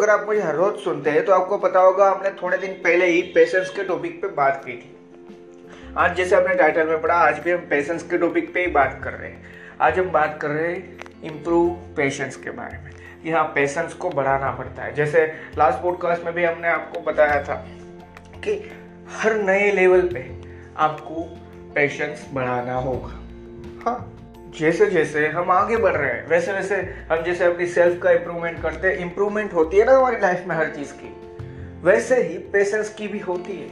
अगर आप मुझे हर रोज सुनते हैं तो आपको पता होगा हमने थोड़े दिन पहले ही पेशेंस के टॉपिक पे बात की थी। आज जैसे आपने टाइटल में पढ़ा, आज भी हम पेशेंस के टॉपिक पे ही बात कर रहे हैं। आज हम बात कर रहे हैं इम्प्रूव पेशेंस के बारे में। कि हाँ पेशेंस को बढ़ाना पड़ता है। जैसे लास्ट पॉडकास्ट में भी हमने आपको बताया था कि हर नए लेवल पे आपको पेशेंस बढ़ाना होगा। हाँ जैसे जैसे हम आगे बढ़ रहे हैं वैसे वैसे हम जैसे अपनी सेल्फ का इम्प्रूवमेंट करते हैं इम्प्रूवमेंट होती है ना हमारी लाइफ में हर चीज़ की। वैसे ही पेशेंस की भी होती है।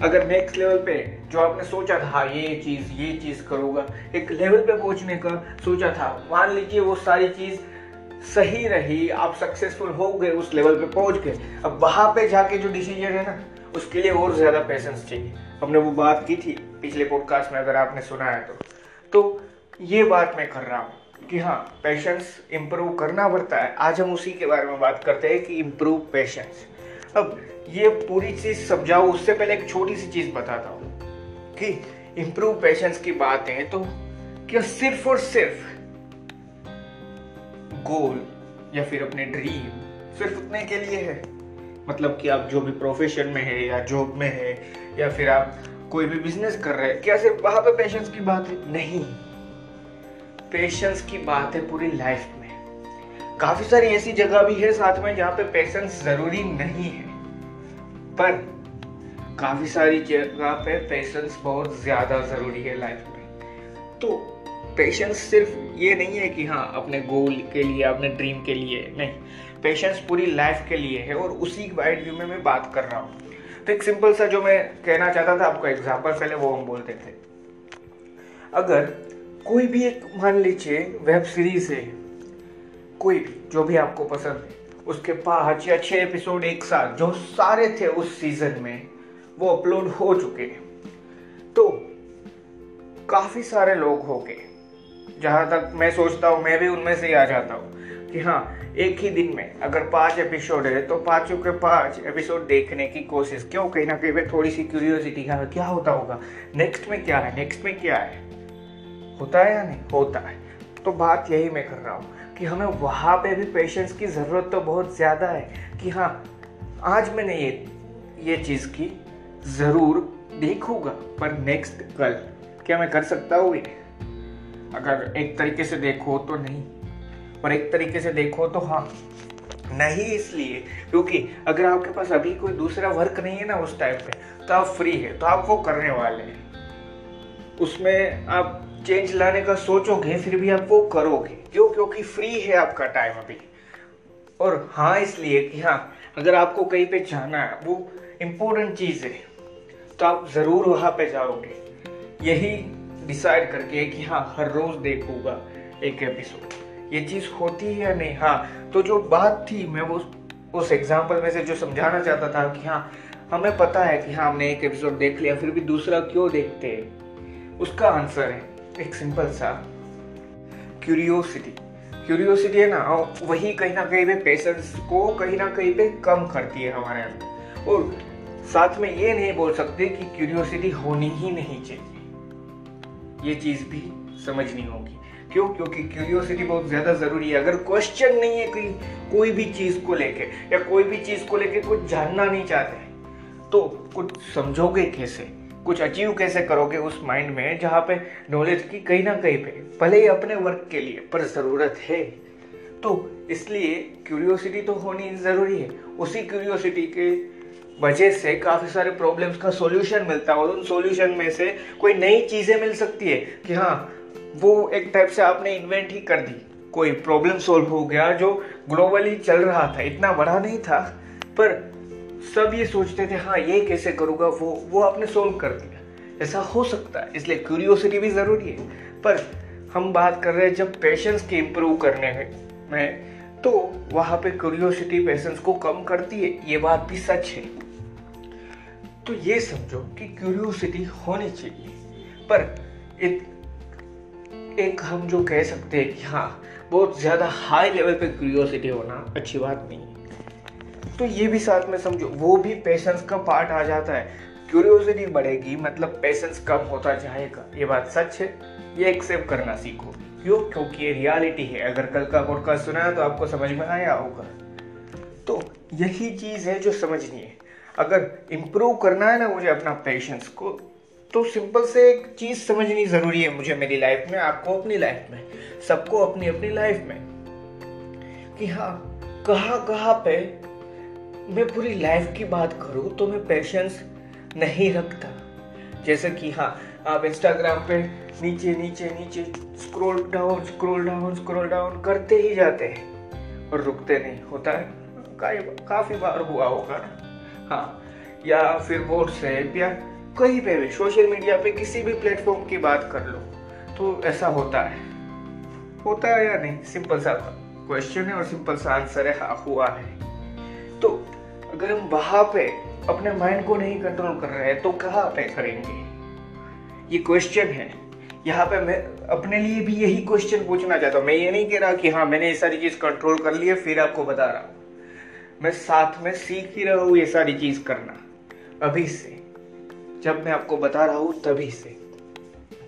अगर नेक्स्ट लेवल पे जो आपने सोचा था हाँ ये चीज़ ये चीज़ करूँगा, एक लेवल पे पहुँचने का सोचा था, मान लीजिए वो सारी चीज़ सही रही, आप सक्सेसफुल हो गए, उस लेवल पे पहुँच गए, अब वहाँ पे जाके जो डिसीज़न है ना, उसके लिए और ज़्यादा पेशेंस चाहिए। हमने वो बात की थी पिछले पॉडकास्ट में, अगर आपने सुना है तो। तो ये बात मैं कर रहा हूँ कि हाँ पेशेंस इम्प्रूव करना पड़ता है। आज हम उसी के बारे में बात करते हैं कि इम्प्रूव पेशेंस अब ये पूरी चीज़ समझाओ, उससे पहले एक छोटी सी चीज़ बताता हूँ कि इम्प्रूव पेशेंस की बात है तो क्या सिर्फ़ और सिर्फ़ गोल या फिर अपने ड्रीम सिर्फ़ उतने के लिए है? मतलब कि आप जो भी प्रोफेशन में है या जॉब में है या फिर आप कोई भी बिज़नेस कर रहे हैं, क्या सिर्फ़ वहाँ पे पेशेंस की बात है? नहीं। पेशेंस की बात है पूरी लाइफ में। काफ़ी सारी ऐसी जगह भी है साथ में जहाँ पे पेशेंस ज़रूरी नहीं है। पर काफ़ी सारी जगह पे पेशेंस बहुत ज़्यादा ज़रूरी है लाइफ में। तो पेशेंस सिर्फ़ ये नहीं है कि हाँ अपने गोल के लिए, अपने ड्रीम के लिए नहीं। पेशेंस पूरी लाइफ के लिए है और उसी वाइड व्यू में मैं बात कर रहा हूँ। तो एक सिंपल सा जो मैं कहना चाहता था, आपको एग्ज़ाम्पल पहले वो हम बोलते थे। अगर कोई भी एक, मान लीजिए, वेब सीरीज़ है, कोई भी, जो भी आपको पसंद है, उसके पाँच या छह एपिसोड एक साथ, जो सारे थे उस सीज़न में, वो अपलोड हो चुके हैं। तो काफ़ी सारे लोग हो गए। जहाँ तक मैं सोचता हूँ, मैं भी उनमें से ही आ जाता हूँ, कि हाँ एक ही दिन में अगर पाँच एपिसोड है तो पाँचों के पाँच एपिसोड देखने की कोशिश क्यों? कहीं ना कहीं थोड़ी सी क्यूरियोसिटी क्या होता होगा? नेक्स्ट में क्या है? नेक्स्ट में क्या है? होता है या नहीं? होता है। तो बात यही मैं कर रहा हूँ कि हमें वहाँ पे भी पेशेंस की ज़रूरत तो बहुत ज़्यादा है कि हाँ आज मैंने ये ये चीज़ की ज़रूर देखूँगा, पर नेक्स्ट कल। क्या मैं कर सकता हूँ ये? अगर एक तरीके से देखो तो नहीं। और एक तरीके से देखो तो हाँ। नहीं इसलिए, क्योंकि अगर आपके पास अभी कोई दूसरा वर्क नहीं है ना उस टाइम पे तो आप फ्री है तो आप वो करने वाले हैं। उसमें आप चेंज लाने का सोचोगे, फिर भी आप वो करोगे। क्यों? क्योंकि फ्री है आपका टाइम अभी। और हाँ इसलिए कि हाँ अगर आपको कहीं पे जाना है, वो इम्पोर्टेंट चीज़ है तो आप ज़रूर वहाँ पे जाओगे। यही डिसाइड करके कि हाँ हर रोज़ देखूँगा एक एपिसोड ये चीज़ होती है या नहीं? हाँ तो जो बात थी, मैं वो, उस एग्ज़ाम्पल में से जो समझाना चाहता था कि हाँ हमें पता है कि हाँ हमने एक एपिसोड देख लिया, फिर भी दूसरा क्यों देखते? हैं उसका आंसर है, एक सिंपल सा क्यूरियोसिटी क्यूरियोसिटी है ना वही कहीं ना कहीं पे पेशेंस को कहीं ना कहीं पे कम करती है हमारे अंदर. और साथ में ये नहीं बोल सकते कि क्यूरियोसिटी होनी ही नहीं चाहिए. ये चीज़ भी समझनी होगी. क्यों? क्योंकि क्यूरियोसिटी बहुत ज़्यादा ज़रूरी है. अगर क्वेश्चन नहीं है कि कोई भी चीज़ को लेके, या कोई भी चीज़ को लेके कुछ जानना नहीं चाहते तो कुछ समझोगे कैसे? कुछ अचीव कैसे करोगे उस माइंड में जहाँ पे नॉलेज की कहीं ना कहीं पे भले ही अपने वर्क के लिए, पर ज़रूरत है। तो इसलिए क्यूरियोसिटी तो होनी ज़रूरी है। उसी क्यूरियोसिटी के वजह से काफ़ी सारे प्रॉब्लम्स का सॉल्यूशन मिलता है और उन सॉल्यूशन में से कोई नई चीज़ें मिल सकती है कि हाँ वो एक टाइप से आपने इन्वेंट ही कर दी। कोई प्रॉब्लम सॉल्व हो गया जो ग्लोबली चल रहा था, इतना बड़ा नहीं था, पर सब ये सोचते थे हाँ ये कैसे करूँगा? वो वो आपने सोल्व कर दिया। ऐसा हो सकता है, इसलिए क्यूरियोसिटी भी ज़रूरी है। पर हम बात कर रहे हैं जब पेशेंस के इम्प्रूव करने में तो वहाँ पे क्यूरियोसिटी पेशेंस को कम करती है, ये बात भी सच है। तो ये समझो कि क्यूरियोसिटी होनी चाहिए। पर एक एक हम जो कह सकते हैं कि हाँ बहुत ज़्यादा हाई लेवल पे क्यूरियोसिटी होना अच्छी बात नहीं है। तो ये भी साथ में समझो, वो भी पेशेंस का पार्ट आ जाता है। क्यूरियोसिटी बढ़ेगी मतलब पेशेंस कम होता जाएगा। ये बात सच है, ये एक्सेप्ट करना सीखो। क्यों? क्योंकि ये रियलिटी है। अगर कल का पॉडकास्ट सुना तो आपको समझ में आया होगा। तो यही चीज़ है जो समझनी है। अगर इम्प्रूव करना है ना मुझे अपना पेशेंस को तो सिंपल से एक चीज़ समझनी ज़रूरी है मुझे मेरी लाइफ में, आपको अपनी लाइफ में, सबको अपनी अपनी लाइफ में। कि हाँ कहाँ कहाँ पे मैं पूरी लाइफ की बात करूँ तो मैं पेशेंस नहीं रखता। जैसे कि हाँ आप इंस्टाग्राम पे नीचे नीचे नीचे scroll down scroll down scroll down करते ही जाते हैं और रुकते नहीं। होता है का, काफ़ी बार हुआ होगा ना। हाँ या फिर व्हाट्सएप या कहीं पे भी सोशल मीडिया पे किसी भी प्लेटफॉर्म की बात कर लो तो ऐसा होता है। होता है या नहीं? सिंपल सा क्वेश्चन है और सिंपल सा आंसर है। हाँ हुआ है। तो अगर हम वहाँ पे अपने माइंड को नहीं कंट्रोल कर रहे हैं तो कहाँ पे करेंगे? ये क्वेश्चन है। यहाँ पे मैं अपने लिए भी यही क्वेश्चन पूछना चाहता हूँ। मैं ये नहीं कह रहा कि हाँ मैंने ये सारी चीज़ कंट्रोल कर ली है, फिर आपको बता रहा हूँ। मैं साथ में सीख ही रहा हूँ ये सारी चीज़ करना। अभी से। जब मैं आपको बता रहा हूँ, तभी से।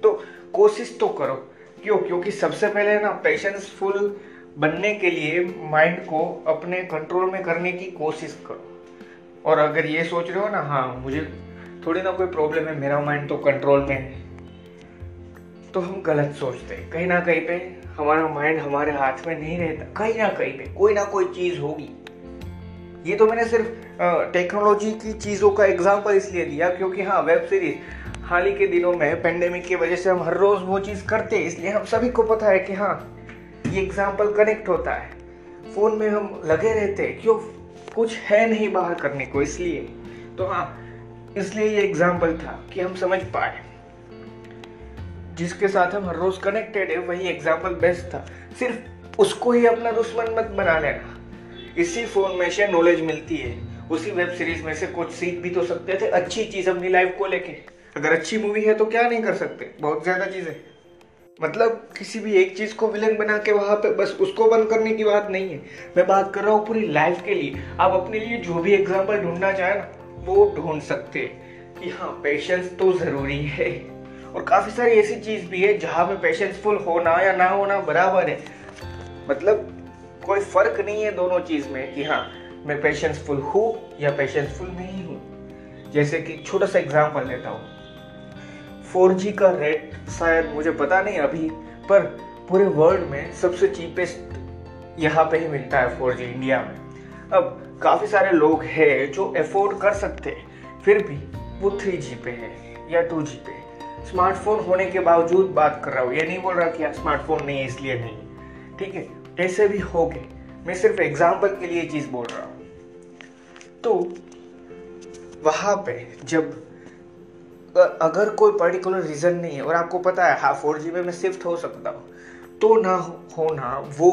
तो कोशिश तो करो। क्यों? क्योंकि सबसे पहले ना पेशेंसफुल बनने के लिए माइंड को अपने कंट्रोल में करने की कोशिश करो। और अगर ये सोच रहे हो ना हाँ मुझे थोड़ी ना कोई प्रॉब्लम है मेरा माइंड तो कंट्रोल में है तो हम गलत सोचते हैं। कहीं ना कहीं पे हमारा माइंड हमारे हाथ में नहीं रहता। कहीं ना कहीं पे कोई ना कोई चीज़ होगी। ये तो मैंने सिर्फ़ टेक्नोलॉजी की चीज़ों का एग्ज़ाम्पल इसलिए दिया क्योंकि हाँ वेब सीरीज़ हाल ही के दिनों में पेंडेमिक की वजह से हम हर रोज़ वो चीज़ करते हैं। इसलिए हम सभी को पता है कि हाँ ये एग्ज़ाम्पल कनेक्ट होता है। फ़ोन में हम लगे रहते हैं, क्यों? कुछ है नहीं बाहर करने को इसलिए। तो हाँ इसलिए ये एग्ज़ाम्पल था कि हम समझ पाए। जिसके साथ हम हर रोज कनेक्टेड है, वही एग्ज़ाम्पल बेस्ट था। सिर्फ़ उसको ही अपना दुश्मन मत बना लेना। इसी फ़ोन में से नॉलेज मिलती है। उसी वेब सीरीज़ में से कुछ सीख भी तो सकते थे। अच्छी चीज़ अपनी लाइफ को लेके। अगर अच्छी मूवी है तो क्या नहीं कर सकते? बहुत ज़्यादा चीज़ें। मतलब किसी भी एक चीज़ को विलन बना के वहाँ पे बस उसको बंद करने की बात नहीं है। मैं बात कर रहा हूँ पूरी लाइफ के लिए। आप अपने लिए जो भी एग्ज़ाम्पल ढूंढना चाहे ना, वो ढूंढ सकते कि हाँ पेशेंस तो ज़रूरी है। और काफ़ी सारी ऐसी चीज़ भी है जहाँ पे पेशेंसफुल होना या ना होना बराबर है। मतलब कोई फ़र्क नहीं है दोनों चीज़ में कि हाँ मैं पेशेंसफुल हूँ या पेशेंसफुल नहीं हूँ। जैसे कि छोटा सा एग्ज़ाम्पल लेता हूँ। फोर जी का रेट शायद मुझे पता नहीं अभी, पर पूरे वर्ल्ड में सबसे चीपेस्ट यहाँ पे ही मिलता है फोर जी इंडिया में। अब काफ़ी सारे लोग हैं जो अफोर्ड कर सकते फिर भी वो थ्री जी पे है या टू जी पे स्मार्टफ़ोन होने के बावजूद बात कर रहा हूँ, ये नहीं बोल रहा कि स्मार्टफ़ोन नहीं है, इसलिए नहीं। ठीक है, ऐसे भी हो गए। मैं सिर्फ़ एग्ज़ाम्पल के लिए चीज़ बोल रहा हूँ। तो वहाँ पे जब अगर कोई पर्टिकुलर रीजन नहीं है, और आपको पता है हाँ फोर जी में शिफ्ट हो सकता हूँ तो ना होना वो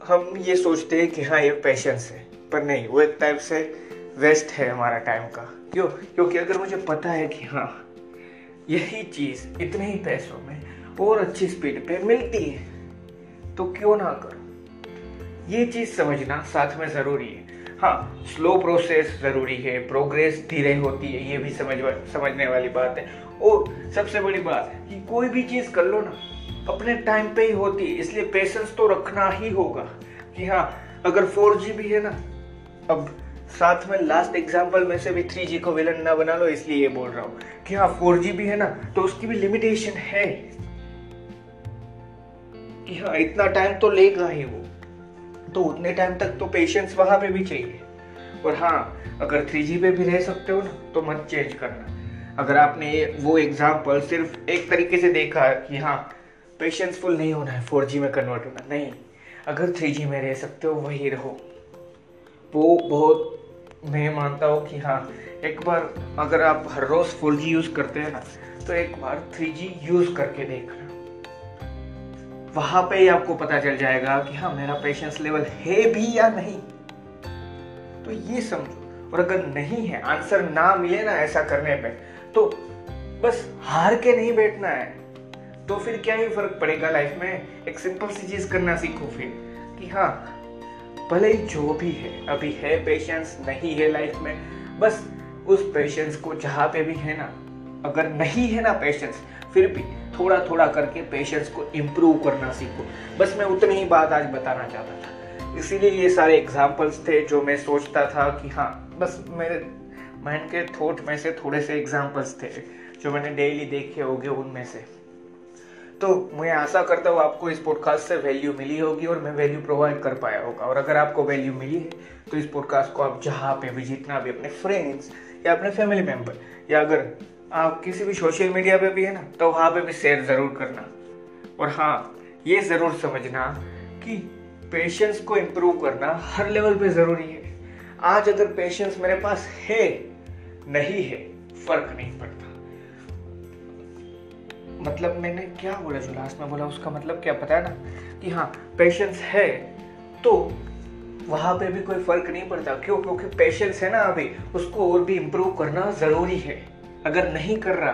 हम ये सोचते हैं कि हाँ ये पेशेंस है, पर नहीं, वो एक टाइप से वेस्ट है हमारा टाइम का। क्यों? क्योंकि अगर मुझे पता है कि हाँ यही चीज़ इतने ही पैसों में और अच्छी स्पीड पे मिलती है तो क्यों ना करो? ये चीज़ समझना साथ में ज़रूरी है। हाँ स्लो प्रोसेस ज़रूरी है प्रोग्रेस धीरे होती है, ये भी समझ समझने वाली बात है। और सबसे बड़ी बात कि कोई भी चीज़ कर लो ना, अपने टाइम पे ही होती है, इसलिए पेशेंस तो रखना ही होगा कि हाँ अगर फोर जी भी है ना, अब साथ में लास्ट एग्ज़ाम्पल में से भी थ्री जी को विलन ना बना लो, इसलिए ये बोल रहा हूँ कि हाँ फोर जी भी है ना तो उसकी भी लिमिटेशन है। कि हाँ इतना टाइम तो लेगा ही वो। तो उतने टाइम तक तो पेशेंस वहाँ पे भी चाहिए। और हाँ अगर थ्री जी पे भी रह सकते हो ना तो मत चेंज करना। अगर आपने वो एग्ज़ाम्पल सिर्फ़ एक तरीके से देखा कि हाँ पेशेंसफुल नहीं होना है फोर में कन्वर्ट होना। नहीं, अगर थ्री में रह सकते हो, वही रहो। वो बहुत, मैं मानता हूँ कि हाँ एक बार अगर आप हर रोज़ फोर यूज़ करते हैं ना तो एक बार थ्री यूज़ करके देखना वहाँ पे ही आपको पता चल जाएगा कि हाँ मेरा पेशेंस लेवल है भी या नहीं। तो ये समझो, और अगर नहीं है आंसर ना मिले ना ऐसा करने पे तो बस हार के नहीं बैठना है। तो फिर क्या ही फ़र्क पड़ेगा लाइफ में? एक सिंपल सी चीज़ करना सीखो फिर, कि हाँ भले ही जो भी है, अभी है पेशेंस नहीं है लाइफ में, बस उस पेशेंस को जहाँ पे भी है ना अगर नहीं है ना पेशेंस फिर भी थोड़ा थोड़ा करके पेशेंस को इम्प्रूव करना सीखो। बस मैं उतनी ही बात आज बताना चाहता था। इसीलिए ये सारे एग्जाम्पल्स थे जो मैं सोचता था कि हाँ बस मेरे माइंड के थॉट में से थोड़े से एग्जाम्पल्स थे जो मैंने डेली देखे होंगे उनमें से। तो मैं आशा करता हूँ आपको इस पॉडकास्ट से वैल्यू मिली होगी और मैं वैल्यू प्रोवाइड कर पाया होगा। और अगर आपको वैल्यू मिली है तो इस पॉडकास्ट को आप जहाँ पे भी, जितना भी अपने फ्रेंड्स या अपने फैमिली मेंबर या अगर आप किसी भी सोशल मीडिया पे भी है ना तो वहाँ पे भी शेयर ज़रूर करना। और हाँ ये ज़रूर समझना कि पेशेंस को इम्प्रूव करना हर लेवल पे ज़रूरी है। आज अगर पेशेंस मेरे पास है, नहीं है, फ़र्क नहीं पड़ता। मतलब मैंने क्या बोला जो लास्ट में बोला, उसका मतलब क्या पता है ना? कि हाँ पेशेंस है तो वहाँ पे भी कोई फ़र्क नहीं पड़ता। क्यों? क्योंकि पेशेंस है ना अभी, उसको और भी इम्प्रूव करना ज़रूरी है। अगर नहीं कर रहा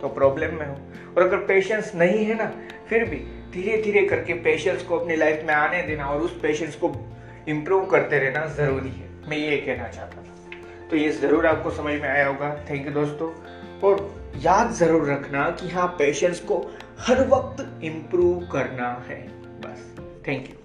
तो प्रॉब्लम में हो। और अगर पेशेंस नहीं है ना, फिर भी धीरे धीरे करके पेशेंस को अपनी लाइफ में आने देना और उस पेशेंस को इम्प्रूव करते रहना ज़रूरी है। मैं ये कहना चाहता था। तो ये ज़रूर आपको समझ में आया होगा। थैंक यू दोस्तों। और याद ज़रूर रखना कि हाँ पेशेंस को हर वक्त इम्प्रूव करना है। बस। Thank you